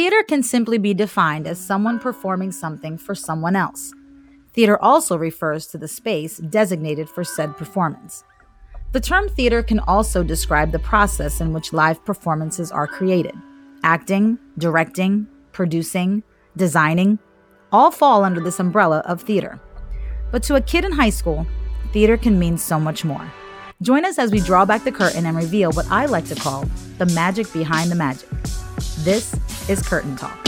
Theater can simply be defined as someone performing something for someone else. Theater also refers to the space designated for said performance. The term theater can also describe the process in which live performances are created. Acting, directing, producing, designing all fall under this umbrella of theater. But to a kid in high school, theater can mean so much more. Join us as we draw back the curtain and reveal what I like to call the magic behind the magic. This is Curtain Talk.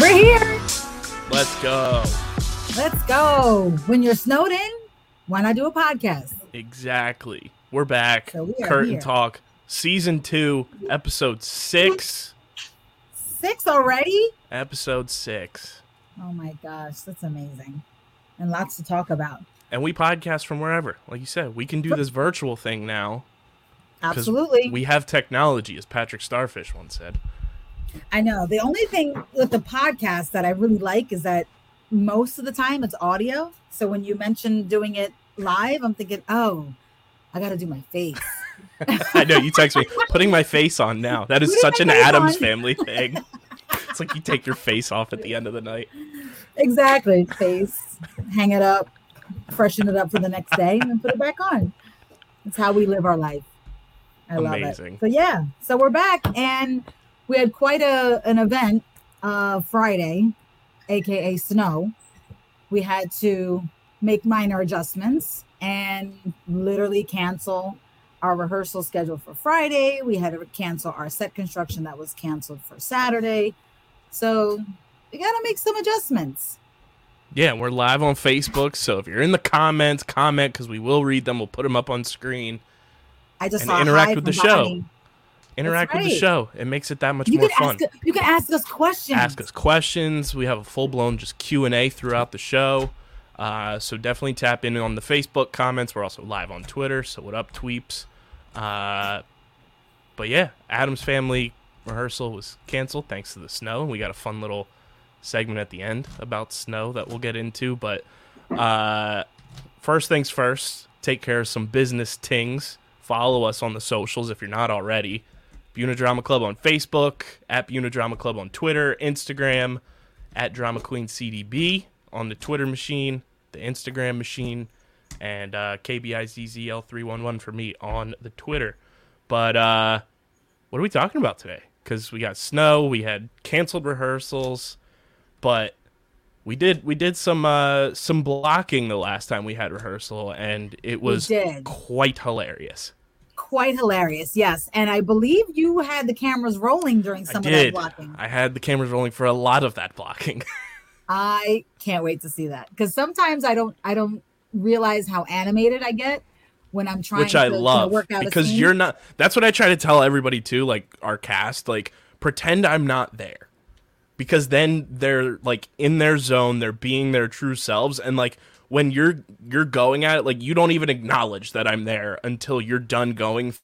We're here. Let's go. Let's go. When you're snowed in, why not do a podcast? Exactly. We're back. So we Curtain here. Talk, season two, episode six. Six already? Episode six. Oh my gosh, that's amazing. And lots to talk about. And we podcast from wherever. Like you said, we can do this virtual thing now. Absolutely. We have technology, as Patrick Starfish once said. I know. The only thing with the podcast that I really like is that most of the time it's audio. So when you mention doing it live, I'm thinking, oh, I got to do my face. I know you text me putting my face on now. That is such an Addams on. family thing. It's like you take your face off at the end of the night. exactly. Face, hang it up, freshen it up for the next day, and then put it back on. It's how we live our life. I love it. So yeah, so we're back, and we had quite a an event uh, Friday, aka snow. We had to make minor adjustments and literally cancel our rehearsal schedule for Friday. We had to cancel our set construction that was canceled for Saturday. So we got to make some adjustments. Yeah, we're live on Facebook, so if you're in the comments, comment because we will read them. We'll put them up on screen. I just interact with the show. Interact with the show. It makes it that much You more fun. ask you can ask us questions. ask us questions. We have a full blown just Q and A throughout the show. Uh, so definitely tap in on the Facebook comments. We're also live on Twitter. So what up, tweeps? Uh, but yeah, Addams family rehearsal was canceled thanks to the snow. We got a fun little segment at the end about snow that we'll get into. But uh, first things first, take care of some business tings. Follow us on the socials if you're not already. Buena Drama Club on Facebook, at Buena Drama Club on Twitter, Instagram, at Drama Queen CDB on the Twitter machine, the Instagram machine, and uh, KBIZZL311 for me on the Twitter. But uh, what are we talking about today? Because we got snow, we had canceled rehearsals, but we did we did some uh, some blocking the last time we had rehearsal, and it was quite hilarious. Quite hilarious, yes. And I believe you had the cameras rolling during some I of that blocking. I had the cameras rolling for a lot of that blocking. I can't wait to see that because sometimes I don't I don't realize how animated I get when I'm trying which to I love work out because you're not. That's what I try to tell everybody too. Like our cast, like pretend I'm not there, because then they're like in their zone. They're being their true selves, and like when you're you're going at it, like you don't even acknowledge that I'm there until you're done going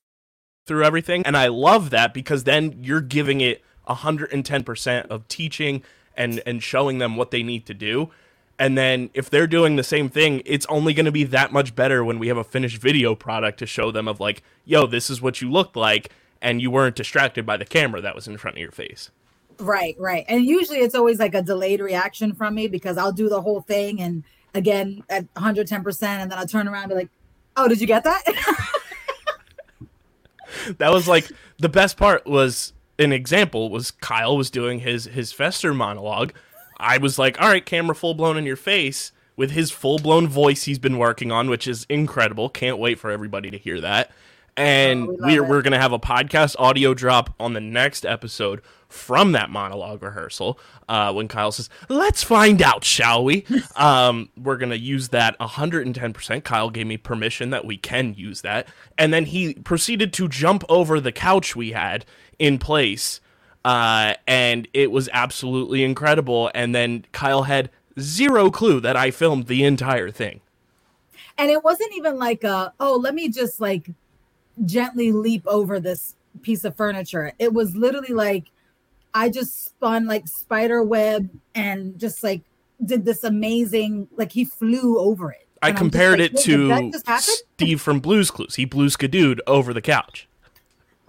through everything. And I love that because then you're giving it 110% of teaching and and showing them what they need to do. And then if they're doing the same thing, it's only going to be that much better when we have a finished video product to show them of like, yo, this is what you looked like and you weren't distracted by the camera that was in front of your face. Right, right. And usually it's always like a delayed reaction from me because I'll do the whole thing and again at 110% and then I'll turn around and be like, oh, did you get that? that was like the best part was an example was Kyle was doing his his Fester monologue. I was like, all right, camera full blown in your face with his full blown voice he's been working on, which is incredible. Can't wait for everybody to hear that. And Oh, we we're, it. we're gonna have a podcast audio drop on the next episode from that monologue rehearsal. Uh, when Kyle says, "Let's find out, shall we?" um, we're gonna use that 110. percent Kyle gave me permission that we can use that, and then he proceeded to jump over the couch we had in place, uh, and it was absolutely incredible. And then Kyle had zero clue that I filmed the entire thing. and it wasn't even like a, oh, let me just like gently leap over this piece of furniture. It was literally like I just spun like spider web and just like did this amazing like he flew over it. I And compared like, it "Wait, did that to? Steve from Blues Clues. He blew Skidooed over the couch.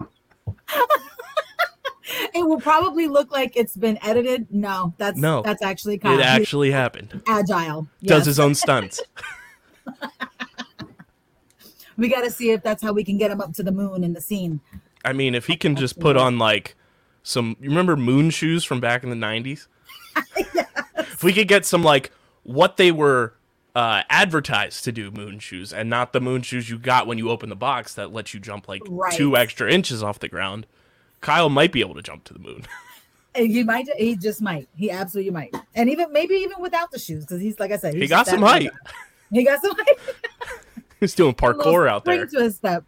It will probably look like it's been edited. No, that's No. that's actually Kyle. It actually happened. agile. Does his own stunts. we got to see if that's how we can get him up to the moon in the scene. I mean, if he can just put on like some, you remember moon shoes from back in the '90s? If we could get some like what they were uh, advertised to do moon shoes, and not the moon shoes you got when you open the box that let you jump like Right. two extra inches off the ground, Kyle might be able to jump to the moon. He might. He just might. He absolutely might. And even maybe even without the shoes, because he's like I said, he he's got some height. agile. He got some height. He's doing parkour out there. To his step.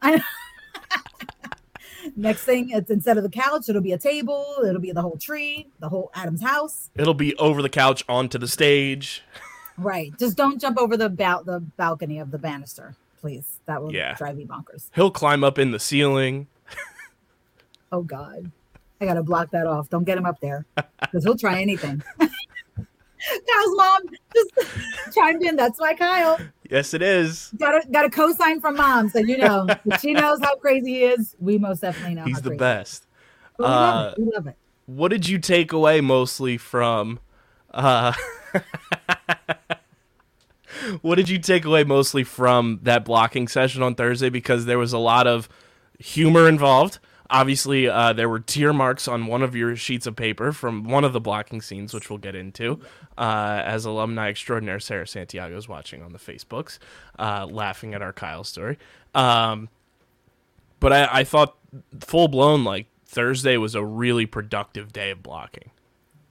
Next thing, it's instead of the couch, it'll be a table. It'll be the whole tree, the whole Addams house. It'll be over the couch onto the stage. Right. Just don't jump over the bal- the balcony of the banister, please. That will Yeah. drive me bonkers. He'll climb up in the ceiling. Oh God, I gotta block that off. Don't get him up there because he'll try anything. Kyle's mom just chimed in. That's why Kyle Yes, it is. got a got a cosign from mom, so you know she knows how crazy he is. We most definitely know He's the best. We love Uh, it. We love it. What did you take away mostly from uh What did you take away mostly from that blocking session on Thursday because there was a lot of humor involved. Obviously, uh, there were tear marks on one of your sheets of paper from one of the blocking scenes, which we'll get into. Uh, as alumni extraordinaire Sarah Santiago is watching on the Facebooks, uh, laughing at our Kyle story. Um, but I, I thought full blown like Thursday was a really productive day of blocking.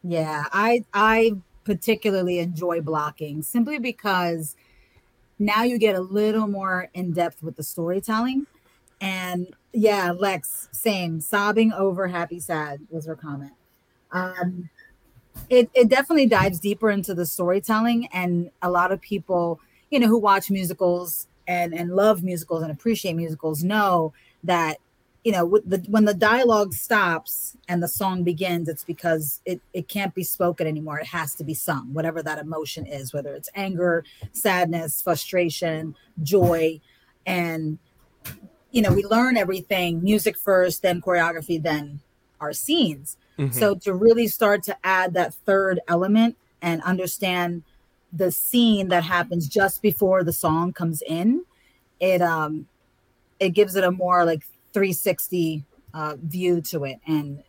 Yeah, I I particularly enjoy blocking simply because now you get a little more in depth with the storytelling. And yeah, Lex, same, sobbing over happy sad was her comment. Um it it definitely dives deeper into the storytelling and a lot of people, you know, who watch musicals and and love musicals and appreciate musicals know that you know the, when the dialogue stops and the song begins it's because it, it can't be spoken anymore it has to be sung whatever that emotion is whether it's anger sadness frustration joy and you know we learn everything music first then choreography then our scenes so to really start to add that third element and understand the scene that happens just before the song comes in it um it gives it a more like 360 uh, view to it and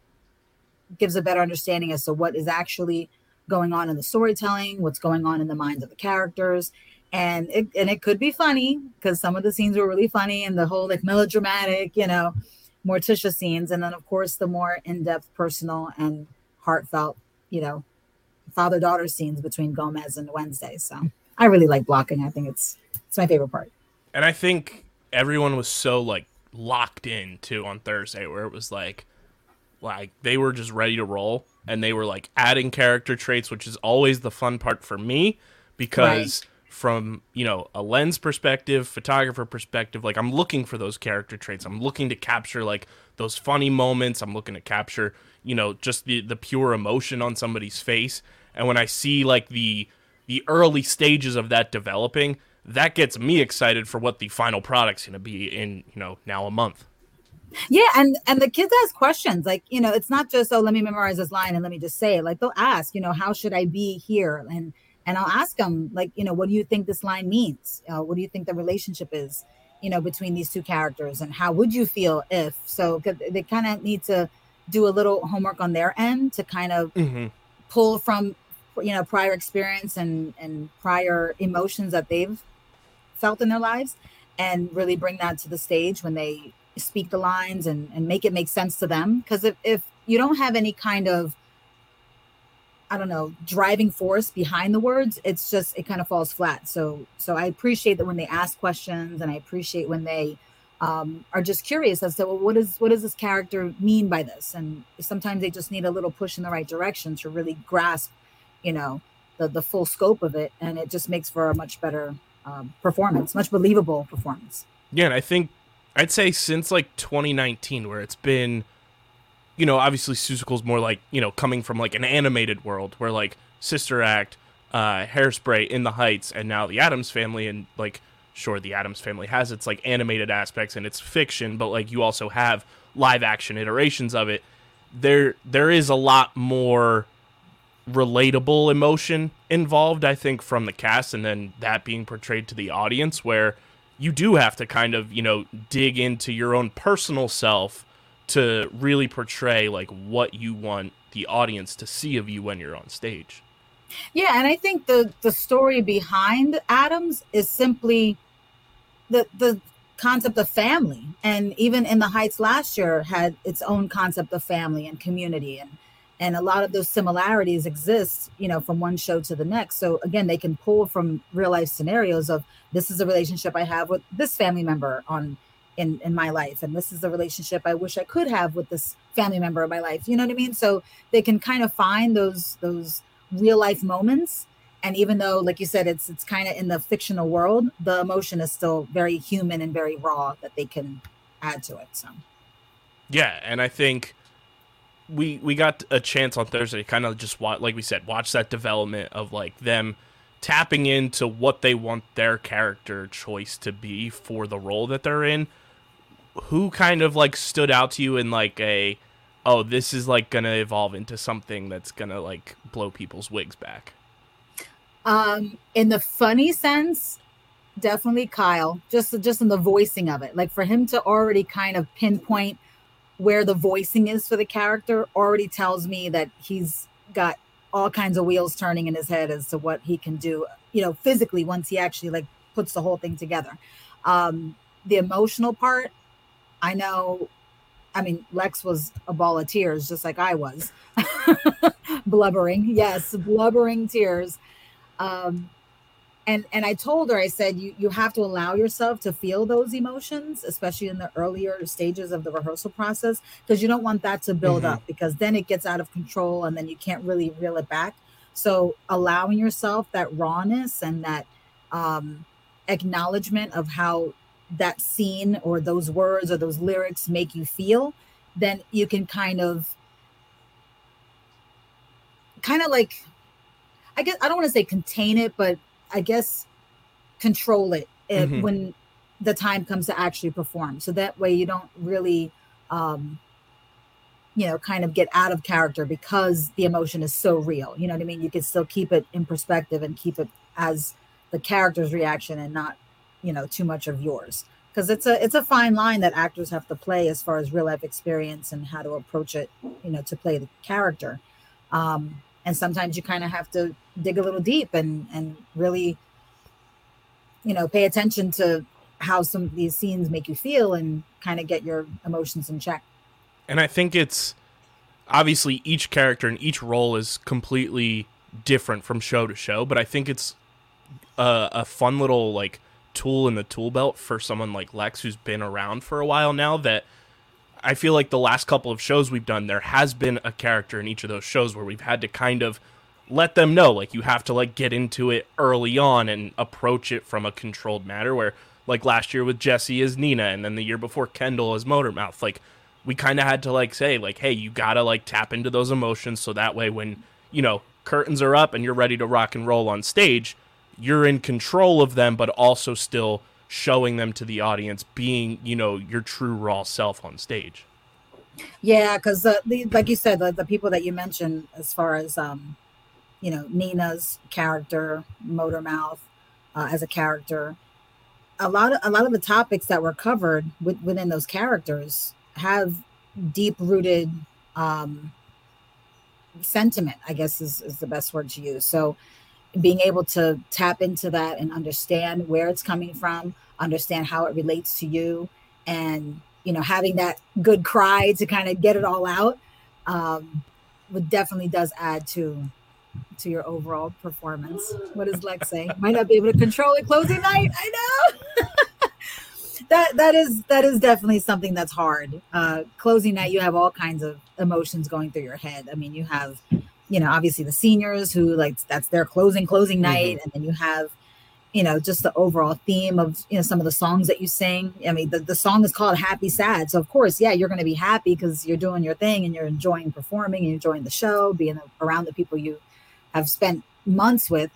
gives a better understanding as to what is actually going on in the storytelling, what's going on in the minds of the characters. And it, and it could be funny because some of the scenes were really funny and the whole like melodramatic, you know, Morticia scenes. And then, of course, the more in depth, personal, and heartfelt, you know, father daughter scenes between Gomez and Wednesday. So I really like blocking. I think it's it's my favorite part. And I think everyone was so like locked in too on Thursday where it was like like they were just ready to roll and they were like adding character traits which is always the fun part for me because from you know a lens perspective photographer perspective like i'm looking for those character traits. I'm looking to capture like those funny moments. I'm looking to capture you know just the the pure emotion on somebody's face. And when i see like the the early stages of that developing that gets me excited for what the final product's going to be in you know now a month. Yeah, and and the kids ask questions. Like you know it's not just oh let me memorize this line and let me just say it. Like they'll ask you know how should I be here? And and I'll ask them like you know what do you think this line means? Uh, what do you think the relationship is you know between these two characters? And how would you feel if So they kind of need to do a little homework on their end to kind of mm-hmm. pull from you know prior experience and and prior emotions that they've felt in their lives and really bring that to the stage when they speak the lines and and make it make sense to them. Because if, if you don't have any kind of i don't know driving force behind the words it's just it kind of falls flat. So so i appreciate that when they ask questions and i appreciate when they um, are just curious as to well, what is what does this character mean by this? And sometimes they just need a little push in the right direction to really grasp you know the the full scope of it and it just makes for a much better um, performance much believable performance. Yeah and i think I'd say since like 2019, where it's been, you know, obviously Seussical's more like you know coming from like an animated world where like Sister Act, uh, Hairspray, In the Heights, and now the Addams Family, and like sure the Addams Family has its like animated aspects and it's fiction, but like you also have live action iterations of it. There there is a lot more relatable emotion involved, I think, from the cast, and then that being portrayed to the audience, where you do have to kind of, you know, dig into your own personal self to really portray like what you want the audience to see of you when you're on stage. Yeah, and I think the the story behind Addams is simply the the concept of family and even in the heights last year had its own concept of family and community and and a lot of those similarities exist you know from one show to the next so again they can pull from real life scenarios of this is a relationship i have with this family member on in in my life. And this is the relationship i wish i could have with this family member of my life. You know what i mean? So they can kind of find those those real life moments. And even though like you said it's it's kind of in the fictional world the emotion is still very human and very raw that they can add to it so. Yeah and i think we we got a chance on Thursday kind of just watch, like we said, watch that development of like them tapping into what they want their character choice to be for the role that they're in. Who kind of like stood out to you in like a oh, this is like gonna evolve into something that's gonna like blow people's wigs back? Um, in the funny sense, definitely Kyle. Just just in the voicing of it, like for him to already kind of pinpoint where the voicing is for the character already tells me that he's got all kinds of wheels turning in his head as to what he can do you know physically once he actually like puts the whole thing together um the emotional part i know i mean lex was a ball of tears just like i was. Blubbering yes blubbering tears. Um and and i told her i said you you have to allow yourself to feel those emotions especially in the earlier stages of the rehearsal process because you don't want that to build mm-hmm. up because then it gets out of control and then you can't really reel it back so allowing yourself that rawness and that um, acknowledgement of how that scene or those words or those lyrics make you feel then you can kind of kind of like i guess i don't want to say contain it but I guess, control it mm-hmm. when the time comes to actually perform. So that way you don't really, um, you know, kind of get out of character because the emotion is so real. You know what I mean? You can still keep it in perspective and keep it as the character's reaction and not, you know, too much of yours. Because it's a it's a fine line that actors have to play as far as real life experience and how to approach it, you know, to play the character. Um, and sometimes you kind of have to dig a little deep and and really you know pay attention to how some of these scenes make you feel and kind of get your emotions in check and i think it's obviously each character and each role is completely different from show to show but i think it's a, a fun little like tool in the tool belt for someone like lex who's been around for a while now that I feel like the last couple of shows we've done, there has been a character in each of those shows where we've had to kind of let them know, like you have to like get into it early on and approach it from a controlled manner. Where like last year with Jesse as Nina, and then the year before Kendall as Motormouth, like we kind of had to like say like, hey, you gotta like tap into those emotions so that way when you know curtains are up and you're ready to rock and roll on stage, you're in control of them, but also still showing them to the audience being you know your true raw self on stage. Yeah because uh, like you said the, the people that you mentioned as far as um you know nina's character motormouth uh, as a character a lot of a lot of the topics that were covered with, within those characters have deep rooted um sentiment i guess is, is the best word to use. So being able to tap into that and understand where it's coming from understand how it relates to you and you know having that good cry to kind of get it all out um, would definitely does add to to your overall performance. What does lex say? Might not be able to control it closing night i know. That that is that is definitely something that's hard. Uh closing night you have all kinds of emotions going through your head. I mean you have you know, obviously the seniors who like that's their closing closing night, mm-hmm. and then you have, you know, just the overall theme of, you know, some of the songs that you sing. I mean, the, the song is called Happy Sad. So, of course, yeah, you're going to be happy because you're doing your thing and you're enjoying performing and enjoying the show, being around the people you have spent months with.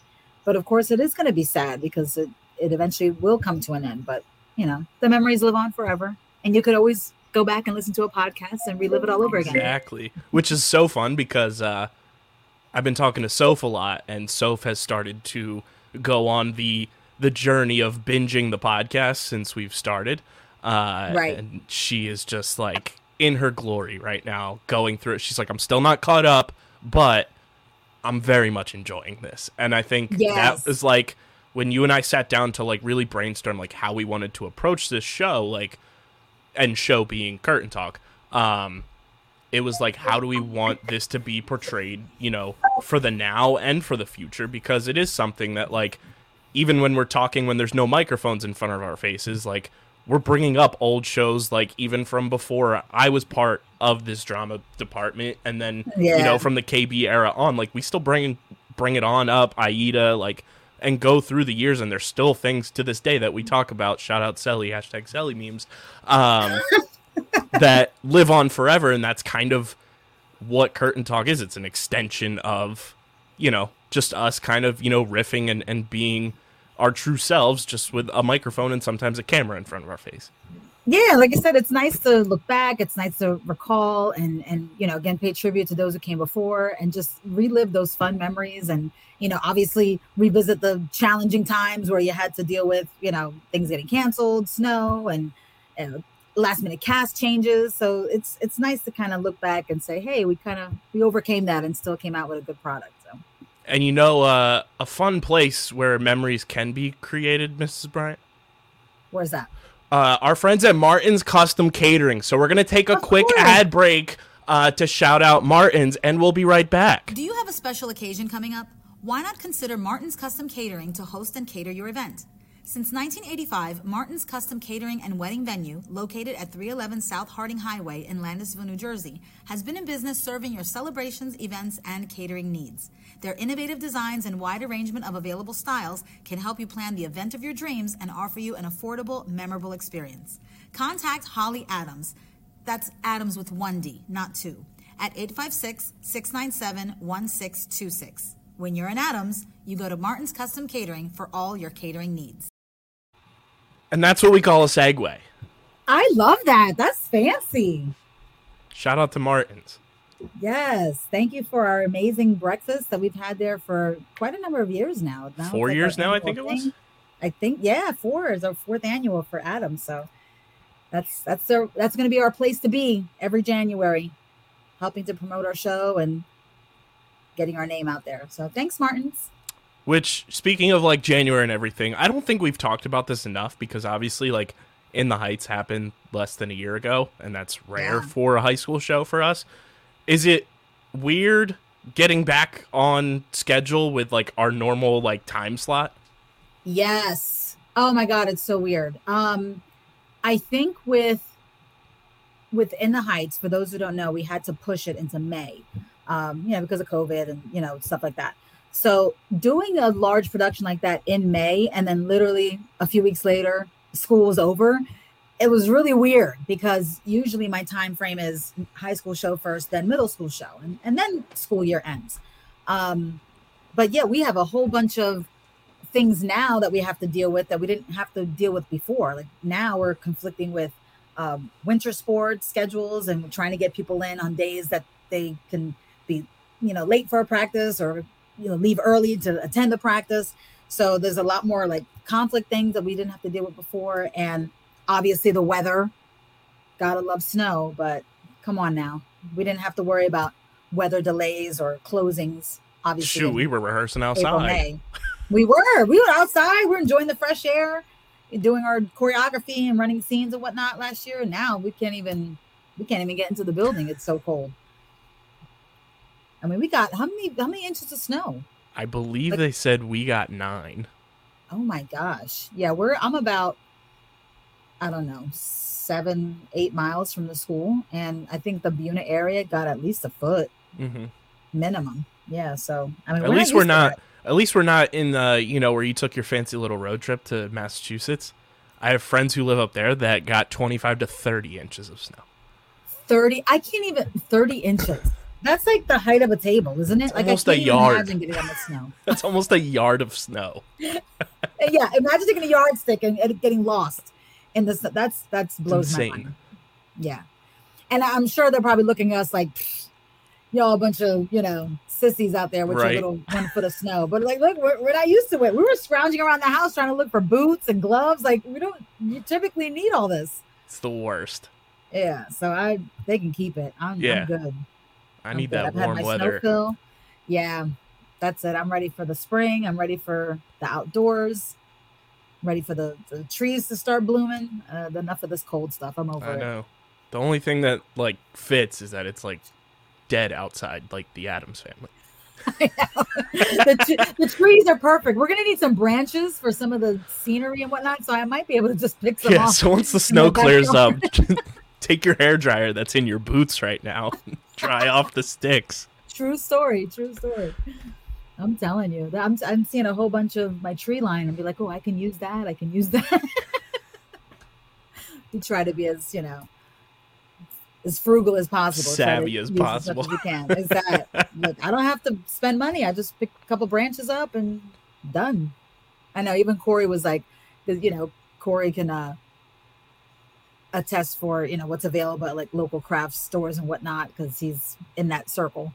But of course, it is going to be sad because it, it eventually will come to an end. But, you know, the memories live on forever. And you could always go back and listen to a podcast and relive it all over again. Exactly. Which is so fun because uh, I've been talking to Soph a lot, and Soph has started to go on the the journey of binging the podcast since we've started. Uh, right. And she is just like in her glory right now, going through it. She's like, I'm still not caught up, but I'm very much enjoying this. And I think Yes. that was like when you and I sat down to like really brainstorm like how we wanted to approach this show, like and show being curtain talk. Um it was like how do we want this to be portrayed, you know, for the now and for the future? Because it is something that like even when we're talking when there's no microphones in front of our faces, like we're bringing up old shows like even from before I was part of this drama department and then you know from the KB era on like we still bring bring it on up Aida like and go through the years and there's still things to this day that we talk about. Shout out Selly hashtag Selly memes. Um that live on forever and that's kind of what curtain talk is. It's an extension of you know just us kind of you know riffing and, and being our true selves just with a microphone and sometimes a camera in front of our face. Yeah like i said it's nice to look back. It's nice to recall and and you know again pay tribute to those who came before and just relive those fun memories and you know obviously revisit the challenging times where you had to deal with you know things getting canceled snow and last minute cast changes so it's it's nice to kind of look back and say hey we kind of we overcame that and still came out with a good product so and you know uh, a fun place where memories can be created mrs bryant where's that uh, our friends at martin's custom catering so we're gonna take a Of quick course. ad break uh, to shout out martin's and we'll be right back Do you have a special occasion coming up? Why not consider Martin's Custom Catering to host and cater your event? Since 1985, Martin's Custom Catering and Wedding Venue, located at 311 South Harding Highway in Landisville, New Jersey, has been in business serving your celebrations, events, and catering needs. Their innovative designs and wide arrangement of available styles can help you plan the event of your dreams and offer you an affordable, memorable experience. Contact Holly Adams. That's Adams with one D, not two, at 856 697 1626. When you're in Adams, you go to Martin's Custom Catering for all your catering needs. And that's what we call a segue i love that that's fancy shout out to martin's Yes, thank you for our amazing breakfast that we've had there for quite a number of years now. Now Four like years now, I think it was? I think yeah, four is our fourth annual for Adam. So that's that's our, that's going to be our place to be every January, helping to promote our show and getting our name out there. So thanks, Martins. Which, speaking of like January and everything, I don't think we've talked about this enough because obviously, like, In the Heights happened less than a year ago, and that's rare Yeah. for a high school show for us. Is it weird getting back on schedule with like our normal like time slot? Yes. Oh my god, it's so weird. Um I think with with In the Heights, for those who don't know, we had to push it into May. Um, you know, because of COVID and you know, stuff like that. So doing a large production like that in May and then literally a few weeks later, school's over, it was really weird because usually my time frame is high school show first, then middle school show, and, and then school year ends. Um, but yeah, we have a whole bunch of things now that we have to deal with that we didn't have to deal with before. Like now we're conflicting with um, winter sports schedules and we're trying to get people in on days that they can be, you know, late for a practice or you know leave early to attend the practice. So there's a lot more like conflict things that we didn't have to deal with before, and obviously the weather. Gotta love snow, but come on now, we didn't have to worry about weather delays or closings. Obviously, Shoot, we were rehearsing outside. We were. We were outside. We were enjoying the fresh air, doing our choreography and running scenes and whatnot last year. Now we can't even we can't even get into the building. It's so cold. I mean, we got how many how many inches of snow? I believe Like- they said we got nine. Oh my gosh. Yeah, we're I'm about I don't know, seven, eight miles from the school. And I think the Buena area got at least a foot hmm minimum. Yeah, so I mean, At least we're not. At least we're not in the you know where you took your fancy little road trip to Massachusetts. I have friends who live up there that got 25 to 30 inches of snow. 30 i can't even 30 inches that's like the height of a table isn't it? Like almost a yard. getting on the snow. That's almost a yard of snow. Yeah imagine taking a yardstick and, and getting lost in this that's that's blows my mind. Yeah. And i'm sure they're probably looking at us like y'all a bunch of you know sissies out there with Right. your little one foot of snow. But like look we're, we're not used to it. We were scrounging around the house trying to look for boots and gloves. Like we don't you typically need all this. It's the worst. yeah so i they can keep it. I'm, Yeah. I'm good I need that I've had warm my weather. Yeah, that's it. I'm ready for the spring. I'm ready for the outdoors. ready for the, the trees to start blooming. Uh, enough of this cold stuff. I'm over I it. know. The only thing that like fits is that it's like dead outside, like the Addams family. the, t- the trees are perfect. We're gonna need some branches for some of the scenery and whatnot. So I might be able to just pick some Yeah. off. So once the snow clears up. take your hair dryer that's in your boots right now, dry off the sticks. True story. True story. I'm telling you, I'm I'm seeing a whole bunch of my tree line and be like, oh, I can use that. I can use that. we try to be as you know as frugal as possible, Savvy as possible. as we can. Is that look? I don't have to spend money. I just pick a couple branches up and done. I know. Even Corey was like, you know, Corey can uh attest for you know what's available at like local craft stores and whatnot because he's in that circle.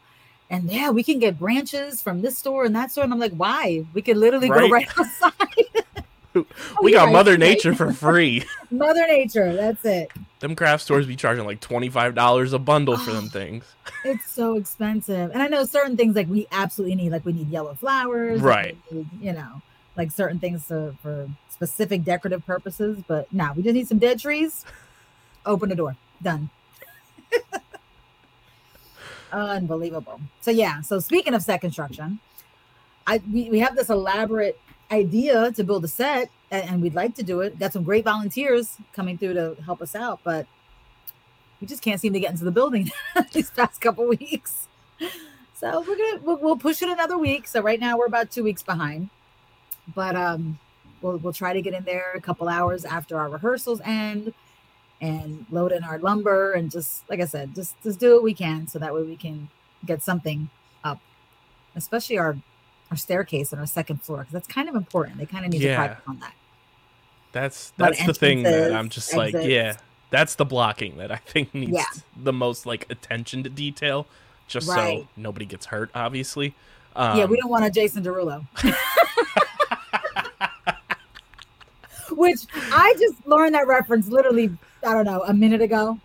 And yeah, we can get branches from this store and that store. And I'm like, why? We could literally go Right. right outside. we Oh, yeah, got Mother right. Nature for free. Mother Nature. That's it. them craft stores be charging like twenty five dollars a bundle for Oh. them things. It's so expensive. And I know certain things like we absolutely need, like we need yellow flowers. Right. need, you know, like certain things to, for specific decorative purposes. But now we just need some dead trees. Open the door. Done. Unbelievable. So yeah. So speaking of set construction, I we, we have this elaborate idea to build a set and, and we'd like to do it. Got some great volunteers coming through to help us out, but we just can't seem to get into the building these past couple weeks. So we're gonna we'll, we'll push it another week. So right now we're about two weeks behind, but um, we'll we'll try to get in there a couple hours after our rehearsals end, and load in our lumber and just like I said, just just do what we can so that way we can get something up, especially our our staircase on our second floor because that's kind of important. They kind of need Yeah. to practice on that. That's that's the thing that I'm just like, yeah, that's the blocking that I think needs Yeah. the most like attention to detail, just Right. so nobody gets hurt. Obviously, um, yeah, we don't want a Jason Derulo. Which I just learned that reference literally, I don't know, a minute ago.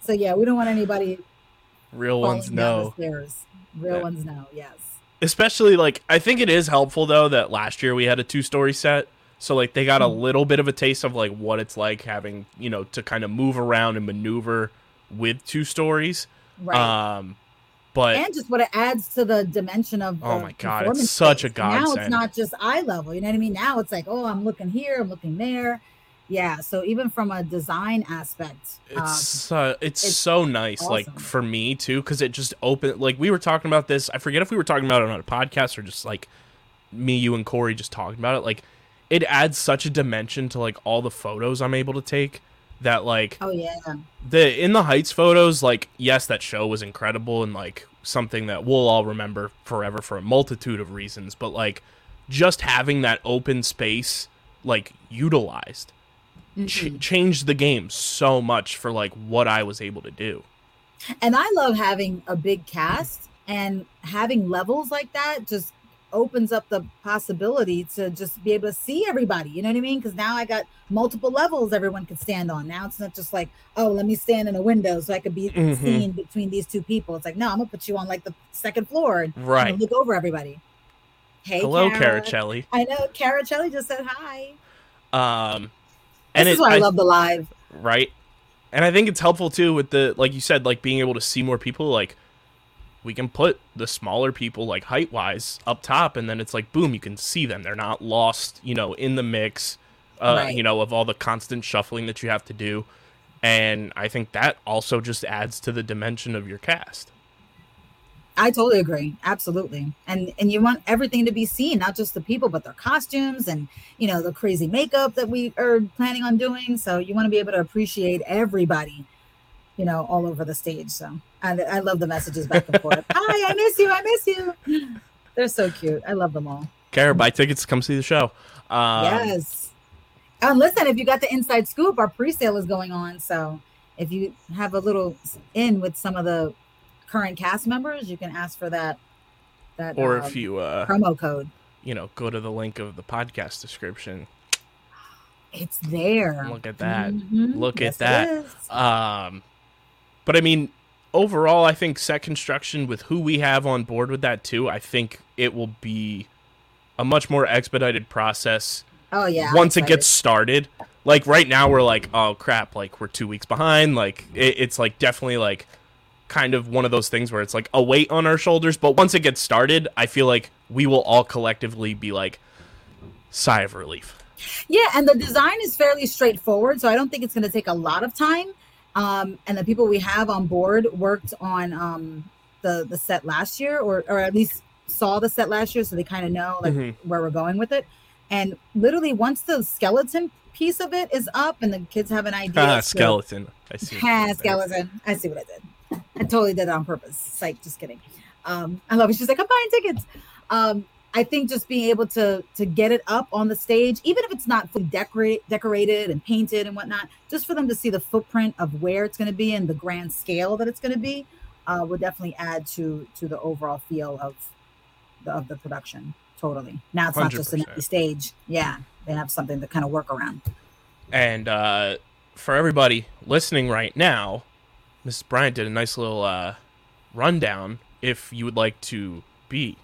So yeah, we don't want anybody real ones know. the stairs. Real Yeah. ones know, yes. especially like I think it is helpful though that last year we had a two story set. So like they got a Mhm. little bit of a taste of like what it's like having, you know, to kind of move around and maneuver with two stories. Right. Um but and just what it adds to the dimension of Oh my God, it's such a space. Now it's not just eye level, you know what I mean? Now it's like, oh, I'm looking here, I'm looking there. Yeah. So even from a design aspect, it's um, so, it's, it's so nice like for me too cuz it just opened like we were talking about this. I forget if we were talking about it on a podcast or just like me you and Corey just talking about it like it adds such a dimension to like all the photos I'm able to take that like oh yeah. the in the heights photos like yes that show was incredible and like something that we'll all remember forever for a multitude of reasons but like just having that open space like utilized ch- Mhm. changed the game so much for like what i was able to do And I love having a big cast and having levels like that just opens up the possibility to just be able to see everybody. You know what I mean? Because now I got multiple levels everyone could stand on. Now it's not just like, oh, let me stand in a window so I could be Mhm. seen between these two people. It's like, no, I'm gonna put you on like the second floor and right look over everybody. Hey, hello Cara. caracelli I know Caracelli just said hi. um This and is it, why I, I- love the live. right and i think it's helpful too with the like you said like being able to see more people like we can put the smaller people like height wise up top and then it's like boom you can see them they're not lost you know in the mix uh Right. you know of all the constant shuffling that you have to do and i think that also just adds to the dimension of your cast I totally agree. Absolutely. And and you want everything to be seen, not just the people, but their costumes and you know the crazy makeup that we are planning on doing. So you want to be able to appreciate everybody, you know, all over the stage. So I, I love the messages back and forth. Hi, I miss you. I miss you. They're so cute. I love them all. Care buy tickets come see the show. Um, yes. And listen, if you got the inside scoop, our pre-sale is going on. So if you have a little in with some of the current cast members, you can ask for that. That or uh, if you uh, promo code, you know, go to the link of the podcast description. it's there. Look at that. Mhm. Look Yes, at that. Um, but I mean, overall, I think set construction with who we have on board with that too. I think it will be a much more expedited process Oh yeah. Once it gets started. Like right now, we're like, oh crap, like we're two weeks behind. Like it, it's like definitely like kind of one of those things where it's like a weight on our shoulders. But once it gets started, I feel like we will all collectively be like sigh of relief. Yeah, and the design is fairly straightforward, so I don't think it's going to take a lot of time. Um, and the people we have on board worked on um, the the set last year, or or at least saw the set last year, so they kind of know like Mhm. where we're going with it. And literally, once the skeleton piece of it is up, and the kids have an idea, Ah, skeleton. I see. what you Ha, did there. skeleton. I see what I did. I totally did it on purpose. Psych, just kidding. Um, I love it. She's like, I'm buying tickets. Um, I think just being able to to get it up on the stage, even if it's not fully decorate, decorated and painted and whatnot, just for them to see the footprint of where it's going to be and the grand scale that it's going to be, uh, would definitely add to to the overall feel of the, of the production. Totally. Now it's not just an empty stage. Yeah, they have something to kind of work around. And uh, for everybody listening right now, Mrs. Bryant did a nice little uh, rundown. If you would like to be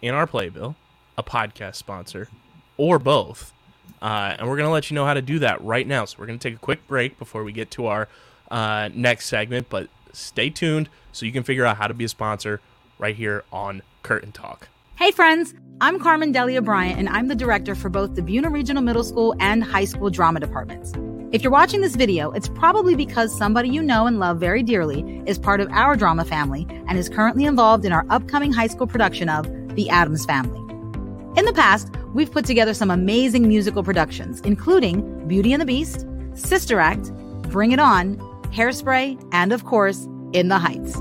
in our playbill, a podcast sponsor, or both, uh, and we're going to let you know how to do that right now. So we're going to take a quick break before we get to our uh, next segment, but stay tuned so you can figure out how to be a sponsor right here on Curtain Talk. Hey, friends! I'm Carmen Delia Bryant, and I'm the director for both the Buena Regional Middle School and High School drama departments. If you're watching this video, it's probably because somebody you know and love very dearly is part of our drama family and is currently involved in our upcoming high school production of The Addams Family. In the past, we've put together some amazing musical productions, including Beauty and the Beast, Sister Act, Bring It On, Hairspray, and of course, In the Heights.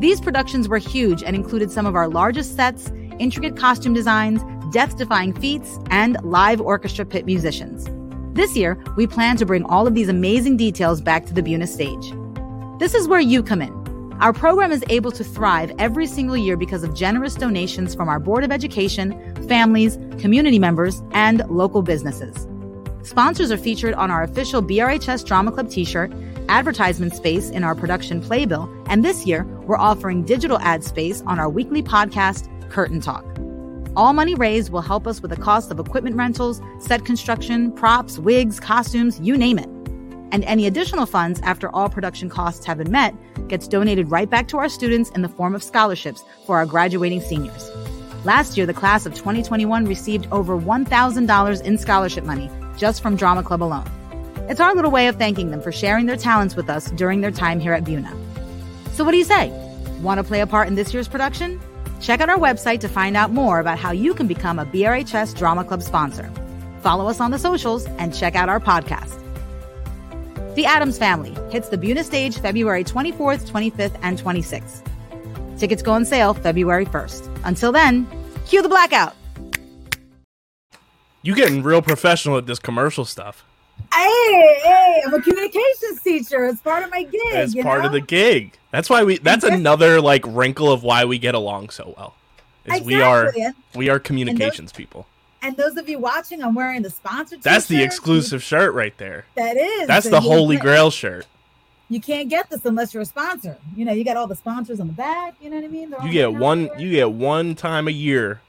These productions were huge and included some of our largest sets, intricate costume designs, death defying feats, and live orchestra pit musicians. This year, we plan to bring all of these amazing details back to the Buena stage. This is where you come in. Our program is able to thrive every single year because of generous donations from our Board of Education, families, community members, and local businesses. Sponsors are featured on our official BRHS Drama Club t shirt, advertisement space in our production playbill, and this year we're offering digital ad space on our weekly podcast, Curtain Talk. All money raised will help us with the cost of equipment rentals, set construction, props, wigs, costumes, you name it. And any additional funds after all production costs have been met gets donated right back to our students in the form of scholarships for our graduating seniors. Last year, the class of 2021 received over $1,000 in scholarship money just from Drama Club alone. It's our little way of thanking them for sharing their talents with us during their time here at Buena. So, what do you say? Want to play a part in this year's production? Check out our website to find out more about how you can become a BRHS Drama Club sponsor. Follow us on the socials and check out our podcast. The Addams Family hits the Buena stage February 24th, 25th, and 26th. Tickets go on sale February 1st. Until then, cue the blackout. You getting real professional at this commercial stuff. Hey, hey, I'm a communications teacher. It's part of my gig. It's part know? of the gig. That's why we. That's Exactly. another like wrinkle of why we get along so well. Is we are we are communications people. And those of you watching, I'm wearing the sponsor. That's the exclusive shirt right there. That is. That's the holy grail shirt. You can't get this unless you're a sponsor. You know, you got all the sponsors on the back. You know what I mean? They're You get one. You get one time a year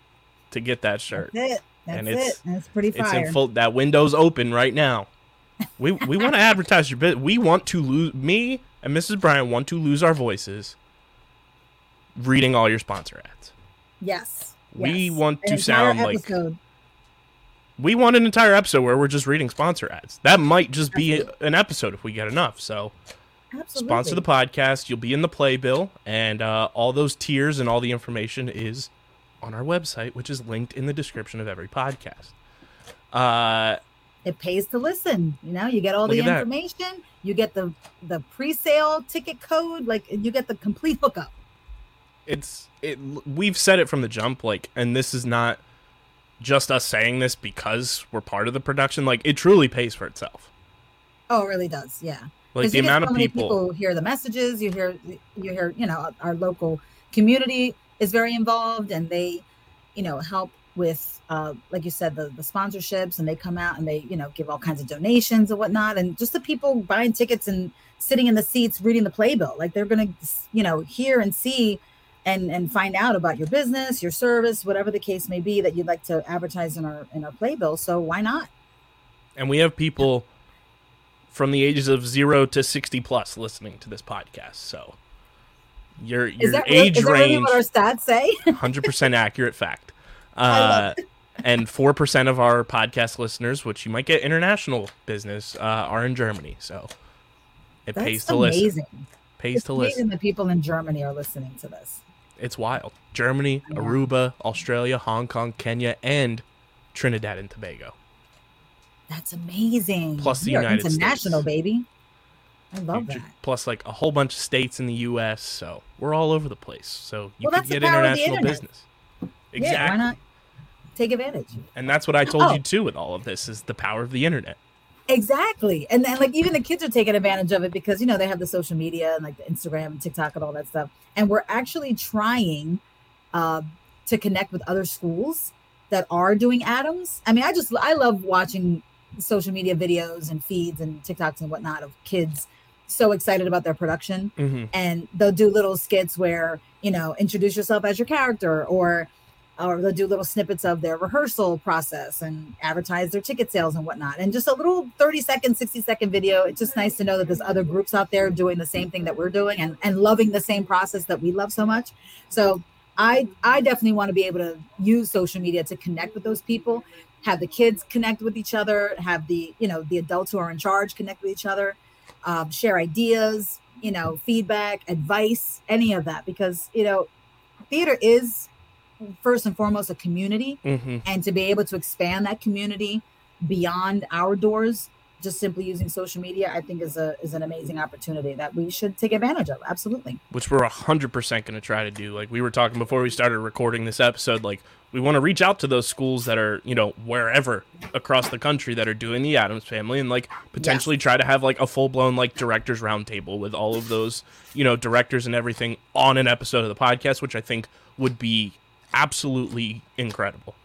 to get that shirt. That's it. That's And it's- And it's pretty It's fire. in full. That window's open right now. We we want to advertise your bit. We want to lose. Me and Mrs. Bryant want to lose our voices. Reading all your sponsor ads. yes. We yes. want An to sound like- We want an entire episode where we're just reading sponsor ads. That might just be an episode if we get enough. So Absolutely. sponsor the podcast. You'll be in the playbill, and uh, all those tiers and all the information is on our website, which is linked in the description of every podcast. Uh, it pays to listen. You know, you get all the at that. information. You get the the pre-sale ticket code. Like you get the complete hookup. it's it. We've said it from the jump, like, and this is not just us saying this because we're part of the production. Like, it truly pays for itself. Oh, it really does. Yeah. Like the amount so of many people. hear the messages. You hear you hear you know our local community is very involved, and they you know help with uh, like you said the the sponsorships, and they come out and they you know give all kinds of donations and whatnot, and just the people buying tickets and sitting in the seats reading the playbill, like they're gonna you know hear and see. And, and find out about your business, your service, whatever the case may be that you'd like to advertise in our in our playbill. So why not? and we have people from the ages of zero to 60 plus listening to this podcast so your your Is really, age is that really range what our stats say? 100% accurate fact uh, and 4% of our podcast listeners which you might get international business uh, are in germany so it That's pays to listen amazing. pays It's to amazing listen that people in Germany are listening to this. it's wild germany aruba australia hong kong kenya and trinidad and tobago That's amazing. Plus the We United international, States. baby. I love that. plus like a whole bunch of states in the us so we're all over the place so you Well, the get power of the international business Yeah, why not take advantage? And that's what I told Oh. you too with all of this is the power of the internet. Exactly. And then like even the kids are taking advantage of it because you know they have the social media and like the Instagram and TikTok and all that stuff. And we're actually trying uh, to connect with other schools that are doing Addams. I mean, I just I love watching social media videos and feeds and TikToks and whatnot of kids so excited about their production. Mm-hmm. and they'll do little skits where you know introduce yourself as your character or or they'll do little snippets of their rehearsal process and advertise their ticket sales and whatnot and just a little 30 second 60 second video it's just nice to know that there's other groups out there doing the same thing that we're doing and and loving the same process that we love so much so i i definitely want to be able to use social media to connect with those people have the kids connect with each other have the you know the adults who are in charge connect with each other um, share ideas, you know, feedback, advice, any of that, because you know, theater is first and foremost a community, Mm-hmm. and to be able to expand that community beyond our doors, just simply using social media, I think is a is an amazing opportunity that we should take advantage of. Absolutely. Which we're hundred percent going to try to do. Like we were talking before we started recording this episode. Like we want to reach out to those schools that are you know wherever across the country that are doing the Addams Family, and like potentially try to have like a full blown like directors roundtable with all of those you know directors and everything on an episode of the podcast, which I think would be absolutely incredible.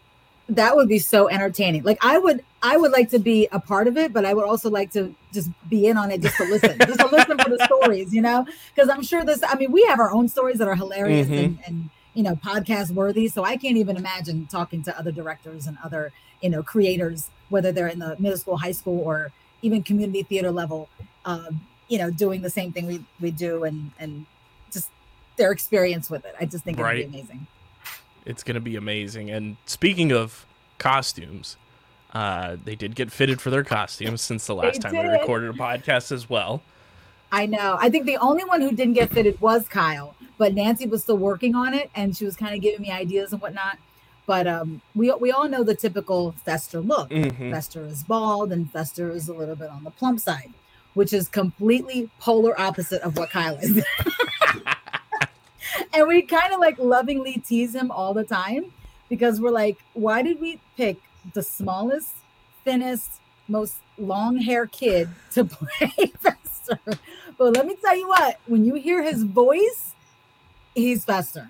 That would be so entertaining. Like I would I would like to be a part of it, but I would also like to just be in on it just to listen. just to listen for the stories, you know? Because I'm sure this I mean, we have our own stories that are hilarious Mhm. and, and you know, podcast worthy. So I can't even imagine talking to other directors and other, you know, creators, whether they're in the middle school, high school, or even community theater level, um, you know, doing the same thing we, we do and and just their experience with it. I just think Right. it'd be amazing. It's going to be amazing. And speaking of costumes, uh, they did get fitted for their costumes since the last time we recorded a podcast as well. I know. I think the only one who didn't get fitted was Kyle, but Nancy was still working on it and she was kind of giving me ideas and whatnot. But um, we we all know the typical Fester look. hmm Fester is bald and Fester is a little bit on the plump side, which is completely polar opposite of what Kyle is. and we kind of like lovingly tease him all the time because we're like, why did we pick the smallest, thinnest, most long hair kid to play Fester? But let me tell you what, when you hear his voice, he's Fester.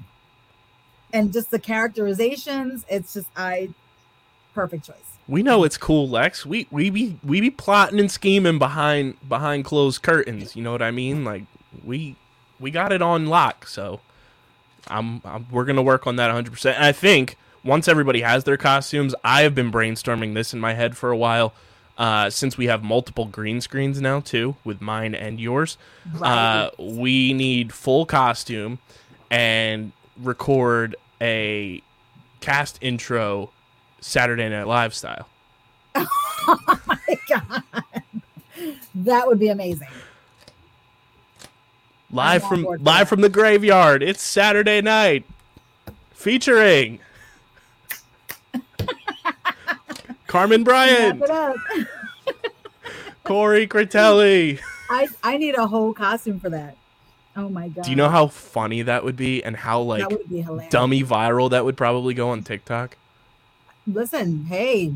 And just the characterizations, it's just I perfect choice. We know it's cool, Lex. We we be we be plotting and scheming behind behind closed curtains. You know what I mean? Like we we got it on lock. So I'm, I'm we're gonna work on that 100. percent And I think once everybody has their costumes, I have been brainstorming this in my head for a while. Uh, since we have multiple green screens now too, with mine and yours, uh, we need full costume and record a cast intro Saturday Night Live style. oh my god. That would be amazing. live from live from the graveyard. It's Saturday night, featuring Carmen Bryant, Wrap it up. Corey Critelli. I I need a whole costume for that. Oh my god. Do you know how funny that would be, and how like that would be hilarious. dummy viral that would probably go on TikTok? Listen, hey,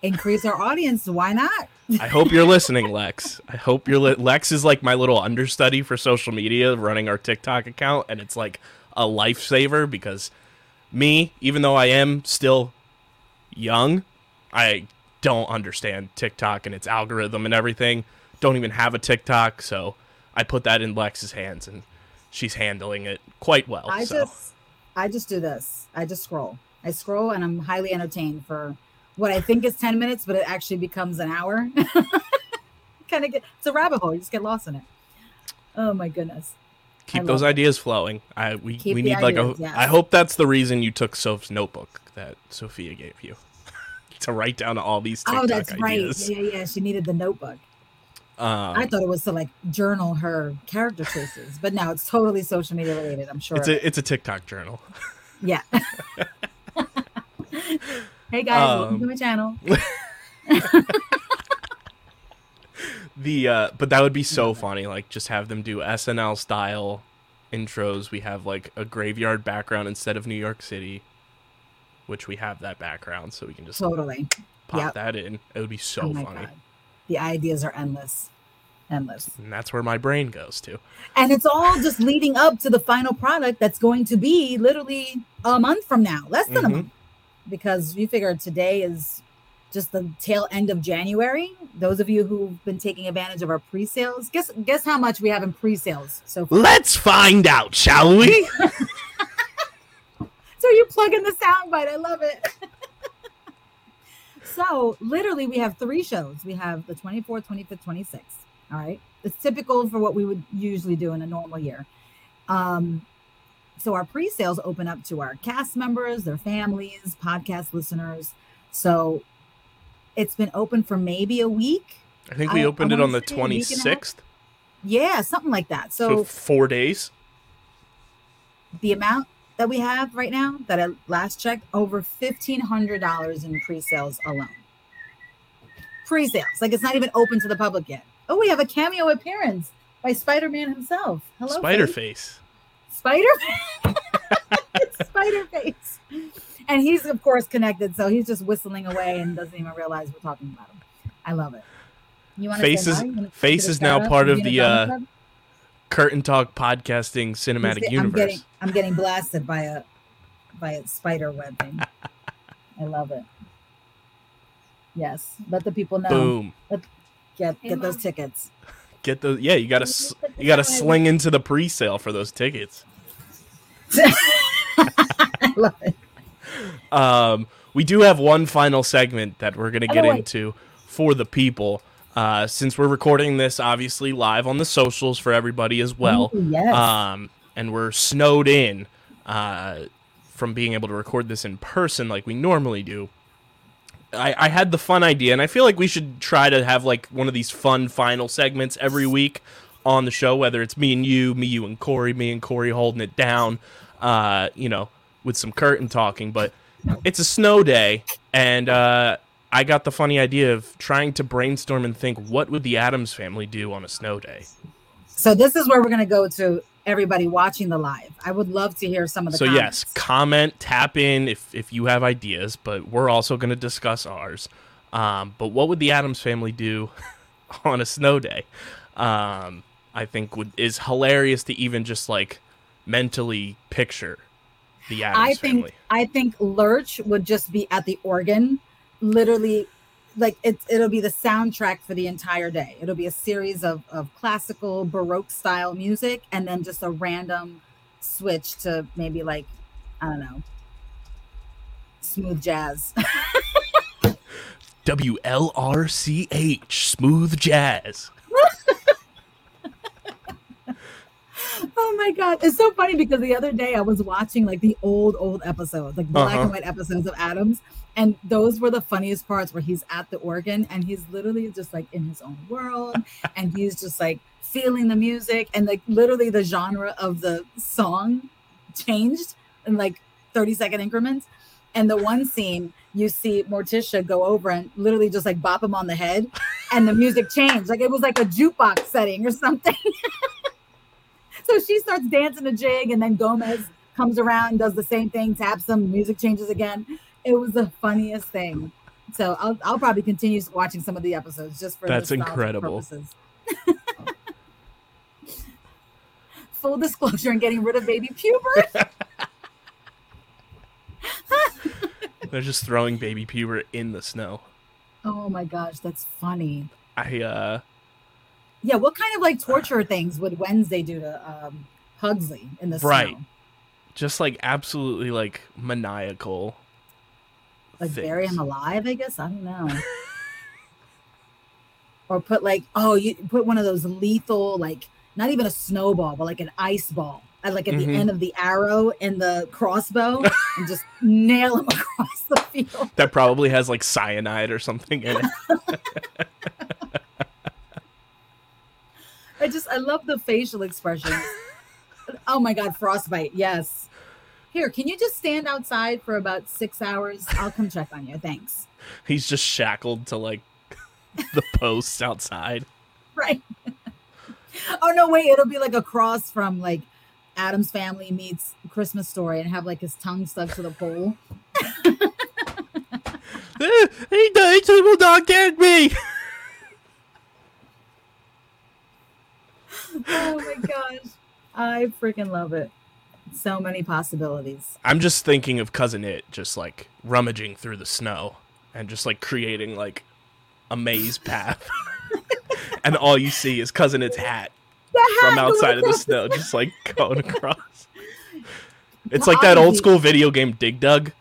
increase our audience. Why not? I hope you're listening, Lex. I hope you're li- Lex is like my little understudy for social media, running our TikTok account, and it's like a lifesaver because me, even though I am still young, I don't understand TikTok and its algorithm and everything. Don't even have a TikTok, so I put that in Lex's hands, and she's handling it quite well. I so just I just do this. I just scroll. I scroll and I'm highly entertained for what I think is 10 minutes, but it actually becomes an hour. kind of get it's a rabbit hole. You just get lost in it. Oh my goodness. keep those it. ideas flowing. I we, Keep we need like a. yes. I hope that's the reason you took Soph's notebook that Sophia gave you to write down all these TikTok oh, that's ideas. right. Yeah, yeah. She needed the notebook. Um, I thought it was to like journal her character choices, but now it's totally social media related. I'm sure. it's a it's a TikTok journal. yeah. hey guys, welcome Um, to my channel. The uh, but that would be so funny. Like just have them do SNL style intros. We have like a graveyard background instead of New York City, which we have that background, so we can just Totally. pop yep. that in. It would be so oh funny, god. The ideas are endless. Endless. and that's where my brain goes to. And it's all just leading up to the final product that's going to be literally a month from now, less than a Mhm. month. Because you figure today is just the tail end of January. Those of you who've been taking advantage of our pre-sales, guess guess how much we have in pre-sales so far. Let's find out, shall we? You plug in the soundbite. I love it. so literally, we have three shows. We have the 24th, 25th, 26th. All right. It's typical for what we would usually do in a normal year. Um, so our pre-sales open up to our cast members, their families, podcast listeners. So it's been open for maybe a week. I think we I- opened I it on the say a twenty week and a half. sixth, Yeah, something like that. so So four days. the amount that we have right now that I last checked over fifteen hundred dollars in pre-sales alone. Pre-sales, like it's not even open to the public yet. Oh, we have a cameo appearance by Spider-Man himself. Hello, Spider Face. Spider, Spider Face, and he's of course connected, so he's just whistling away and doesn't even realize we're talking about him. I love it. You want Face is- Face is now part of the, uh, Curtain Talk podcasting cinematic I'm universe. getting, I'm getting blasted by a by a spider web thing. I love it. Yes, let the people know. Boom. Get Hey, get those Mom. tickets. Get those. Yeah, you gotta you gotta sling into the pre-sale for those tickets. I love it. Um, we do have one final segment that we're gonna get Oh, into for the people. Uh, since we're recording this obviously live on the socials for everybody as well. Yes. Um, and we're snowed in uh, from being able to record this in person like we normally do. I, I had the fun idea, and I feel like we should try to have like one of these fun final segments every week on the show, whether it's me and you, me, you and Corey, me and Corey holding it down, uh, you know, with some curtain talking. But it's a snow day, and uh, I got the funny idea of trying to brainstorm and think what would the Addams family do on a snow day. So this is where we're gonna go to everybody watching the live. I would love to hear some of the so comments. yes comment tap in if if you have ideas but we're also going to discuss ours um, but what would the Addams family do on a snow day um, i think would is hilarious to even just like mentally picture the Addams I think family I think Lurch would just be at the organ, literally, like it, it'll be the soundtrack for the entire day. It'll be a series of of classical Baroque style music, and then just a random switch to maybe like I don't know, smooth jazz. wlrch smooth jazz oh my god, it's so funny because the other day I was watching like the old old episodes, like black Uh-huh. and white episodes of Addams, and those were the funniest parts where he's at the organ and he's literally just like in his own world, and he's just like feeling the music and like literally the genre of the song changed in like 30 second increments. And the one scene you see Morticia go over and literally just like bop him on the head, and the music changed. Like it was like a jukebox setting or something. so she starts dancing a jig, and then Gomez comes around and does the same thing, taps him, music changes again. It was the funniest thing. So I'll, I'll probably continue watching some of the episodes just for That's incredible. Full disclosure and getting rid of baby pubert. They're just throwing baby Pubert in the snow. Oh my gosh, that's funny. I uh Yeah, what kind of like torture things would Wednesday do to um, Pugsley in the Right. snow? just like absolutely like maniacal. Like bury him alive? I guess I don't know. or put like oh, you put one of those lethal like not even a snowball, but like an ice ball. At like at Mhm. the end of the arrow and the crossbow and just nail him across the field. That probably has like cyanide or something in it. I just I love the facial expressions. oh my god, frostbite. Yes. Here, can you just stand outside for about six hours? I'll come check on you. Thanks. He's just shackled to like the posts outside. Right. oh no, wait, it'll be like a cross from like Addams family meets Christmas story and have like his tongue stuck to the pole. Eh, he died, he will not get me. Oh my gosh. I freaking love it. So many possibilities. I'm just thinking of cousin Itt just like rummaging through the snow and just like creating like a maze path. and all you see is cousin Itt's hat The from outside of the snow, just like going across. It's like that old school video game Dig Dug,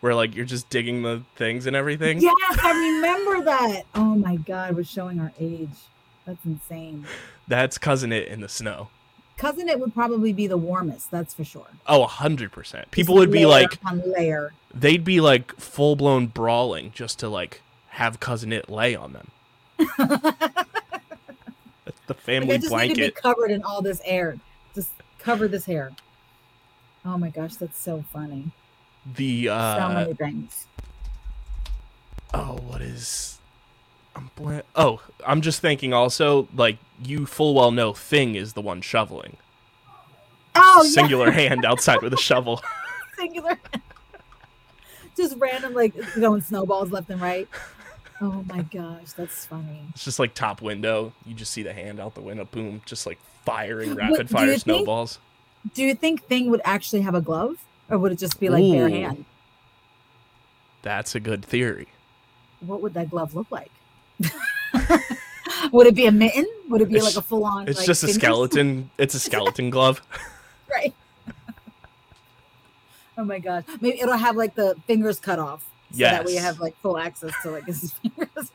where like you're just digging the things and everything. Yes, I remember that. Oh my god, we're showing our age. That's insane. That's cousin Itt in the snow. Cousin Itt would probably be the warmest, that's for sure. Oh, a hundred percent. People Just would be like, layer. they'd be like full blown brawling just to like have cousin Itt lay on them. That's the Like, family I just need to be covered in all this air. Just cover this hair. Oh my gosh, that's so funny. The so uh many things. oh, what is? I'm blan- Oh, I'm just thinking. Also, like you full well know, Thing is the one shoveling. Oh, yeah. Singular hand outside with a shovel. singular. just random, like going snowballs left and right. Oh my gosh, that's funny. It's just like top window. You just see the hand out the window. Boom, just like firing rapid fire you think- snowballs. Do you think Thing would actually have a glove, or would it just be like bare hand? That's a good theory. What would that glove look like? would it be a mitten? Would it be It's- like a full on? It's just a skeleton. It's a skeleton glove. right? oh my god! Maybe it'll have like the fingers cut off, so that we Yes. have like full access to like his fingers.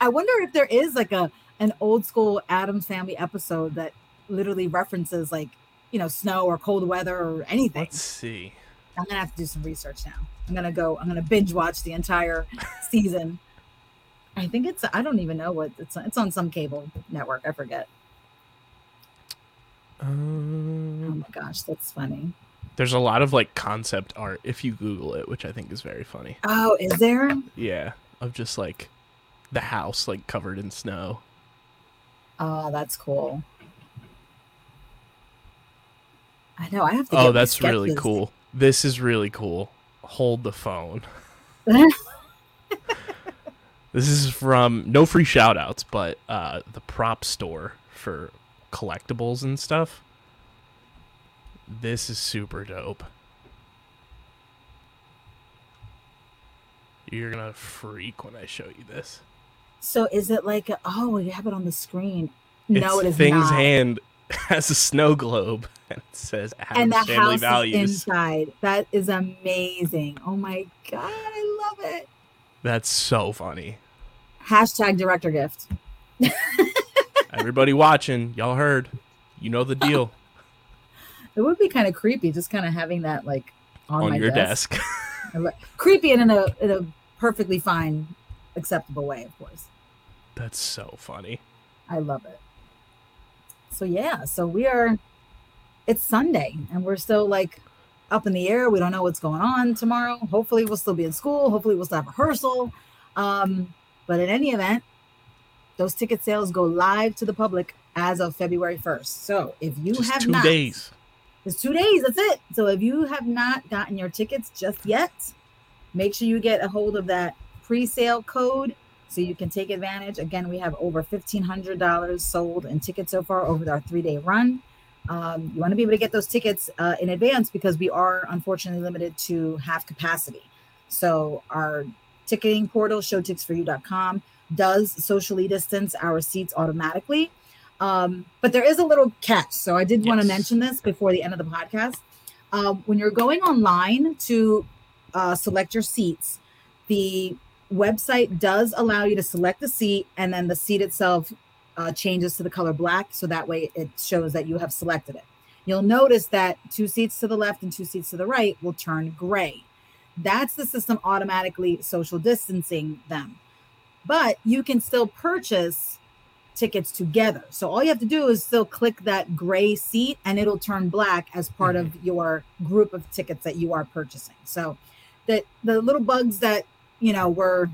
I wonder if there is like a an old school Addams Family episode that literally references like you know snow or cold weather or anything. Let's see. I'm gonna have to do some research now. I'm gonna go. I'm gonna binge watch the entire season. I think it's. I don't even know what it's. It's on some cable network. I forget. Oh Um, my gosh, that's funny. there's a lot of like concept art if you Google it, which I think is very funny. Oh, is there? Yeah, of just like the house like covered in snow. Oh, that's cool. I know. I have to. Oh, that's really cool. This is really cool. Hold the phone. This is from no free shout outs, but uh, the prop store for collectibles and stuff. This is super dope. You're gonna freak when I show you this. so, is it like? A, oh, we have it on the screen. No, It's it is Thing's not. hand has a snow globe and it says and Addams the Family house Values. is inside. That is amazing. Oh my god, I love it. That's so funny. Hashtag director gift. Everybody watching, y'all heard. You know the deal. It would be kind of creepy, just kind of having that like on, on my your desk. desk. Creepy and in a in a perfectly fine, acceptable way, of course. That's so funny. I love it. So yeah, so we are. It's Sunday, and we're still like up in the air. We don't know what's going on tomorrow. Hopefully, we'll still be in school. Hopefully, we'll still have rehearsal. Um, but in any event, those ticket sales go live to the public as of February first. So if you Just have two not, days. it's two days. That's it. So if you have not gotten your tickets just yet, make sure you get a hold of that pre-sale code so you can take advantage. Again, we have over fifteen hundred dollars sold in tickets so far over our three-day run. Um, you want to be able to get those tickets uh, in advance because we are unfortunately limited to half capacity. So our ticketing portal, showtix4u.com, does socially distance our seats automatically. Um, but there is a little catch. So I did want to mention this before the end of the podcast. Um, when you're going online to uh, select your seats, the website does allow you to select the seat and then the seat itself uh, changes to the color black. So that way it shows that you have selected it. You'll notice that two seats to the left and two seats to the right will turn gray. That's the system automatically social distancing them. But you can still purchase tickets together. So all you have to do is still click that gray seat and it'll turn black as part of your group of tickets that you are purchasing. So that the little bugs that, you know, were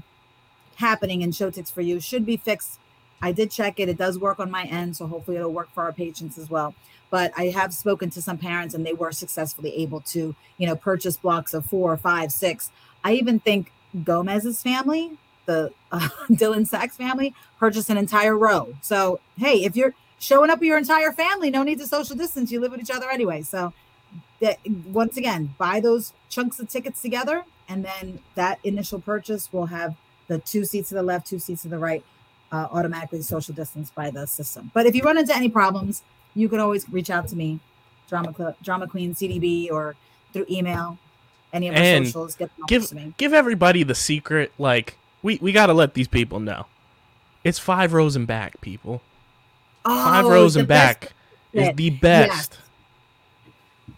happening in Showtix for you should be fixed. I did check it. It does work on my end, so hopefully it'll work for our patients as well. But I have spoken to some parents and they were successfully able to, you know, purchase blocks of four, five, six. I even think Gomez's family, the uh, Dylan Sachs family, purchased an entire row. So hey, if you're showing up with your entire family, no need to social distance. You live with each other anyway. So that once again, buy those chunks of tickets together, and then that initial purchase will have the two seats to the left, two seats to the right, uh, automatically social distanced by the system. But if you run into any problems, you can always reach out to me, drama Cl- drama queen CDB, or through email. Any of our And socials, get them Give to me. give everybody the secret. Like we we got to let these people know. It's five rows and back, people. Five Oh, rows the and best back is the best.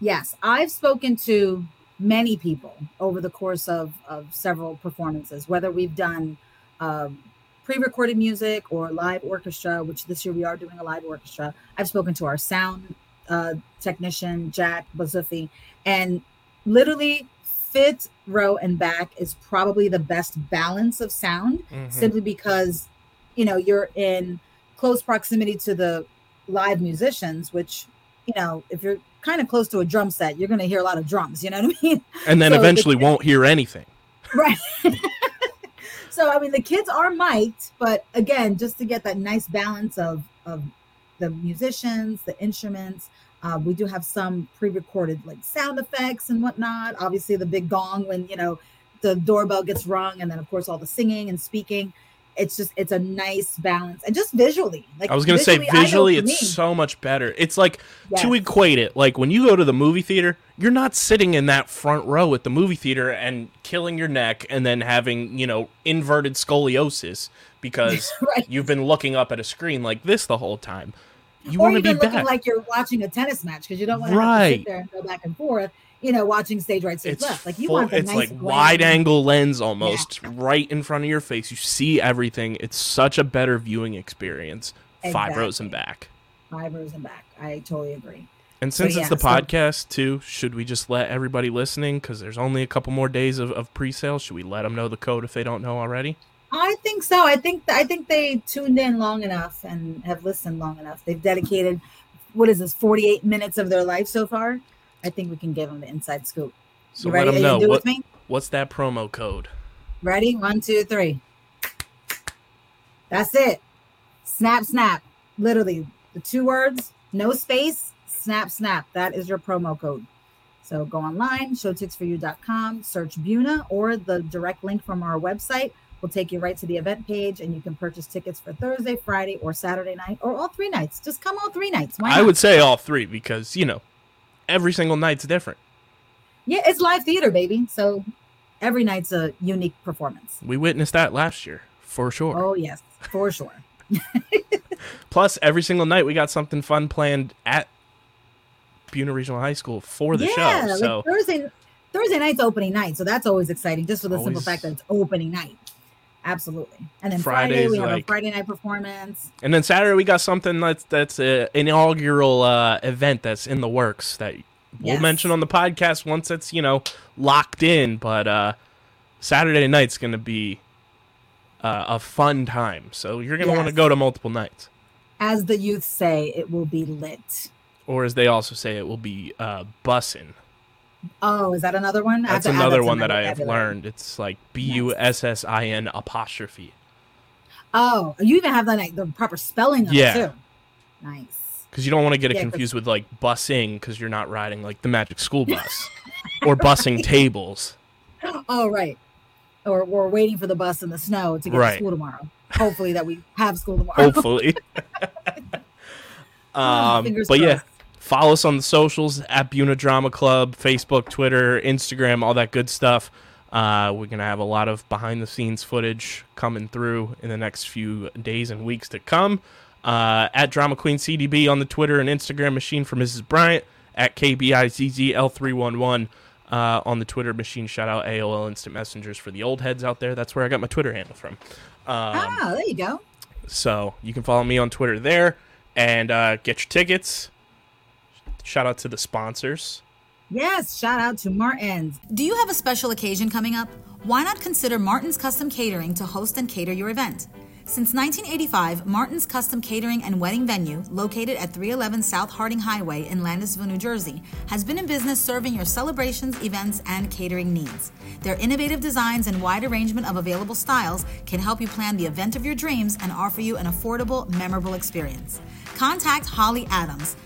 Yes, I've spoken to many people over the course of, of several performances, whether we've done um, pre recorded music or live orchestra, which this year we are doing a live orchestra. I've spoken to our sound uh, technician, Jack Bazuffi, and literally fifth row, and back is probably the best balance of sound Mhm. simply because you know you're in close proximity to the live musicians which you know if you're kind of close to a drum set you're going to hear a lot of drums you know what i mean? And then So the eventually kid- won't hear anything. right. So i mean the kids are mic'd but again just to get that nice balance of of the musicians the instruments uh, we do have some pre-recorded like sound effects and whatnot. Obviously the big gong when you know the doorbell gets rung and then of course all the singing and speaking it's just it's a nice balance and just visually like I was gonna say visually, it's me, so much better. It's like to equate it, like when you go to the movie theater, you're not sitting in that front row at the movie theater and killing your neck and then having you know inverted scoliosis because right you've been looking up at a screen like this the whole time. You want to be looking back. like you're watching a tennis match because you don't want to to sit there and go back and forth you know watching stage right stage it's left like you full- want the it's nice like wide angle lens almost right in front of your face. You see everything. It's such a better viewing experience. Five rows and back. five rows and back i totally agree And So, since it's yeah, the so- podcast too, should we just let everybody listening because there's only a couple more days of, of pre-sale? Should we let them know the code if they don't know already? I think so. I think I think they tuned in long enough and have listened long enough. They've dedicated what is this 48 minutes of their life so far. I think we can give them the inside scoop. So you let ready? them know gonna do it what what's that promo code. Ready? One, two, three. That's it. Snap, snap. Literally, the two words, no space, snap, snap. That is your promo code. So go online, showtix4u.com, search Buena, or the direct link from our website will take you right to the event page, and you can purchase tickets for Thursday, Friday, or Saturday night, or all three nights. Just come all three nights. Why I not? would say all three because you know every single night's different. Yeah, it's live theater, baby. So every night's a unique performance. We witnessed that last year for sure. Oh yes, for sure. Plus, every single night we got something fun planned at Buena Regional High School for the yeah, show. like So Thursday Thursday night's opening night, so that's always exciting, just for the simple fact that it's opening night. Absolutely. And then Friday Friday's we have like- a Friday night performance. And then Saturday we got something that's that's a inaugural uh, event that's in the works that we'll Yes. mention on the podcast once it's you know locked in. But uh, Saturday night's gonna be uh, a fun time, so you're gonna want to go to multiple nights, As the youth say, it will be lit. or as they also say, it will be uh, bussin'. Oh, is that another one? I That's another to one that I have learned. It's like B U S S I N apostrophe. Oh, you even have the, like, the proper spelling of Yeah. it too. Nice. Because you don't want to get it Yeah, confused with like busing because you're not riding like the Magic School Bus or busing tables. Oh, right. Or we're waiting for the bus in the snow to get Right. to school tomorrow. Hopefully that we have school tomorrow. hopefully. um, Fingers but yeah, crossed. Follow us on the socials at Buena Drama Club, Facebook, Twitter, Instagram, all that good stuff. Uh, we're gonna have a lot of behind the scenes footage coming through in the next few days and weeks to come. Uh, at Drama Queen CDB on the Twitter and Instagram machine for Mrs. Bryant. At KBIZZL311 uh, on the Twitter machine. Shout out AOL Instant Messengers for the old heads out there. That's where I got my Twitter handle from. Um, ah, there you go. so you can follow me on Twitter there and uh, get your tickets. Shout out to the sponsors. Yes, shout out to Martins. Do you have a special occasion coming up? Why not consider Martin's Custom Catering to host and cater your event? Since 1985, Martin's Custom Catering and Wedding Venue, located at 311 South Harding Highway in Landisville, New Jersey, has been in business serving your celebrations, events, and catering needs. Their innovative designs and wide arrangement of available styles can help you plan the event of your dreams and offer you an affordable, memorable experience. Contact Holly Adams.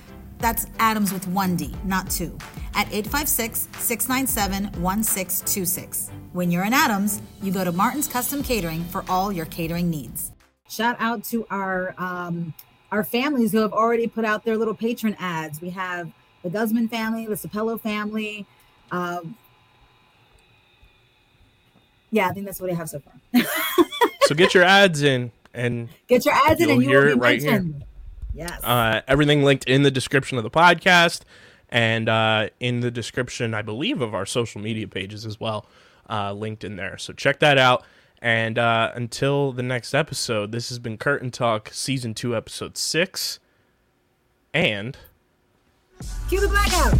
That's Adams with one D, not two, at 856 697 1626. When you're in Adams, you go to Martin's Custom Catering for all your catering needs. Shout out to our um, our families who have already put out their little patron ads. We have the Guzman family, the Sapello family. Um, yeah, I think that's what I have so far. So get your ads in and Get your ads in You'll and you hear will it be right here. Yes. uh, everything linked in the description of the podcast and uh, in the description, I believe, of our social media pages as well, uh, linked in there. So check that out. And uh, until the next episode, this has been Curtain Talk, Season 2, Episode 6. And. Cue the blackout.